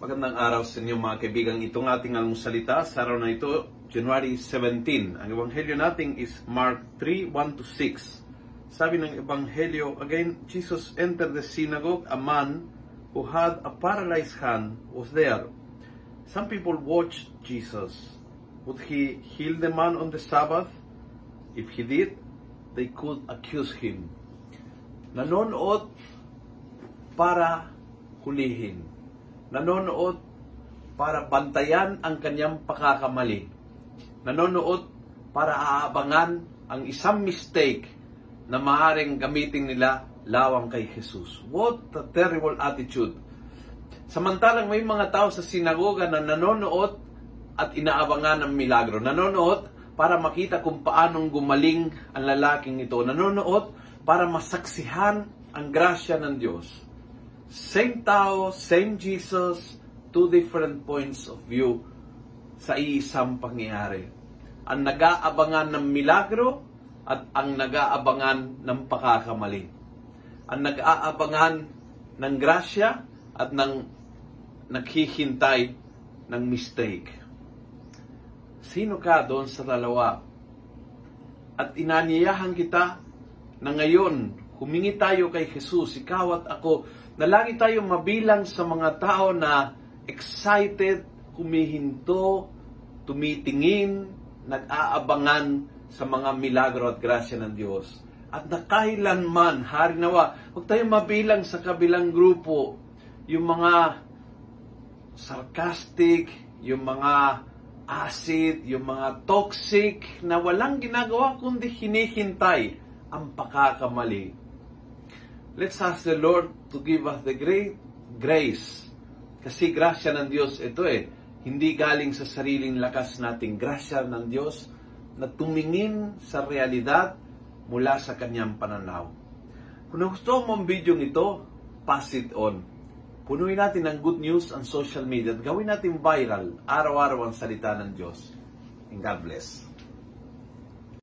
Magandang araw sa inyo mga kaibigan. Itong ating almusalita sa araw na ito, January 17. Ang ebanghelyo natin is Mark 3, 1 to 6. Sabi ng ebanghelyo, again, Jesus entered the synagogue. A man who had a paralyzed hand was there. Some people watched Jesus. Would he heal the man on the Sabbath? If he did, they could accuse him. Nanonood para hulihin. Nanonood para bantayan ang kanyang pakakamali. Nanonood para aabangan ang isang mistake na maaring gamitin nila lawang kay Jesus. What a terrible attitude. Samantalang may mga tao sa sinagoga na nanonood at inaabangan ng milagro. Nanonood para makita kung paanong gumaling ang lalaking ito. Nanonood para masaksihan ang grasya ng Diyos. Same tao, same Jesus, two different points of view sa iisang pangyayari. Ang nag-aabangan ng milagro at ang nag-aabangan ng pakakamali. Ang nag-aabangan ng grasya at ng naghihintay ng mistake. Sino ka doon sa dalawa? At inaniyahan kita na ngayon, humingi tayo kay Jesus, ikaw at ako, na lagi tayo mabilang sa mga tao na excited, humihinto, tumitingin, nag-aabangan sa mga milagro at grasya ng Diyos. At na kailanman, hari nawa, huwag tayong mabilang sa kabilang grupo, yung mga sarcastic, yung mga acid, yung mga toxic, na walang ginagawa kundi hinihintay ang pakakamali. Let's ask the Lord to give us the great grace. Kasi grasya ng Diyos ito eh. Hindi galing sa sariling lakas nating grasya ng Diyos na tumingin sa realidad mula sa kanyang pananaw. Kung nagustuhan mo ang video ito, pass it on. Punuin natin ng good news ang social media at gawin natin viral araw-araw ang salita ng Diyos. And God bless.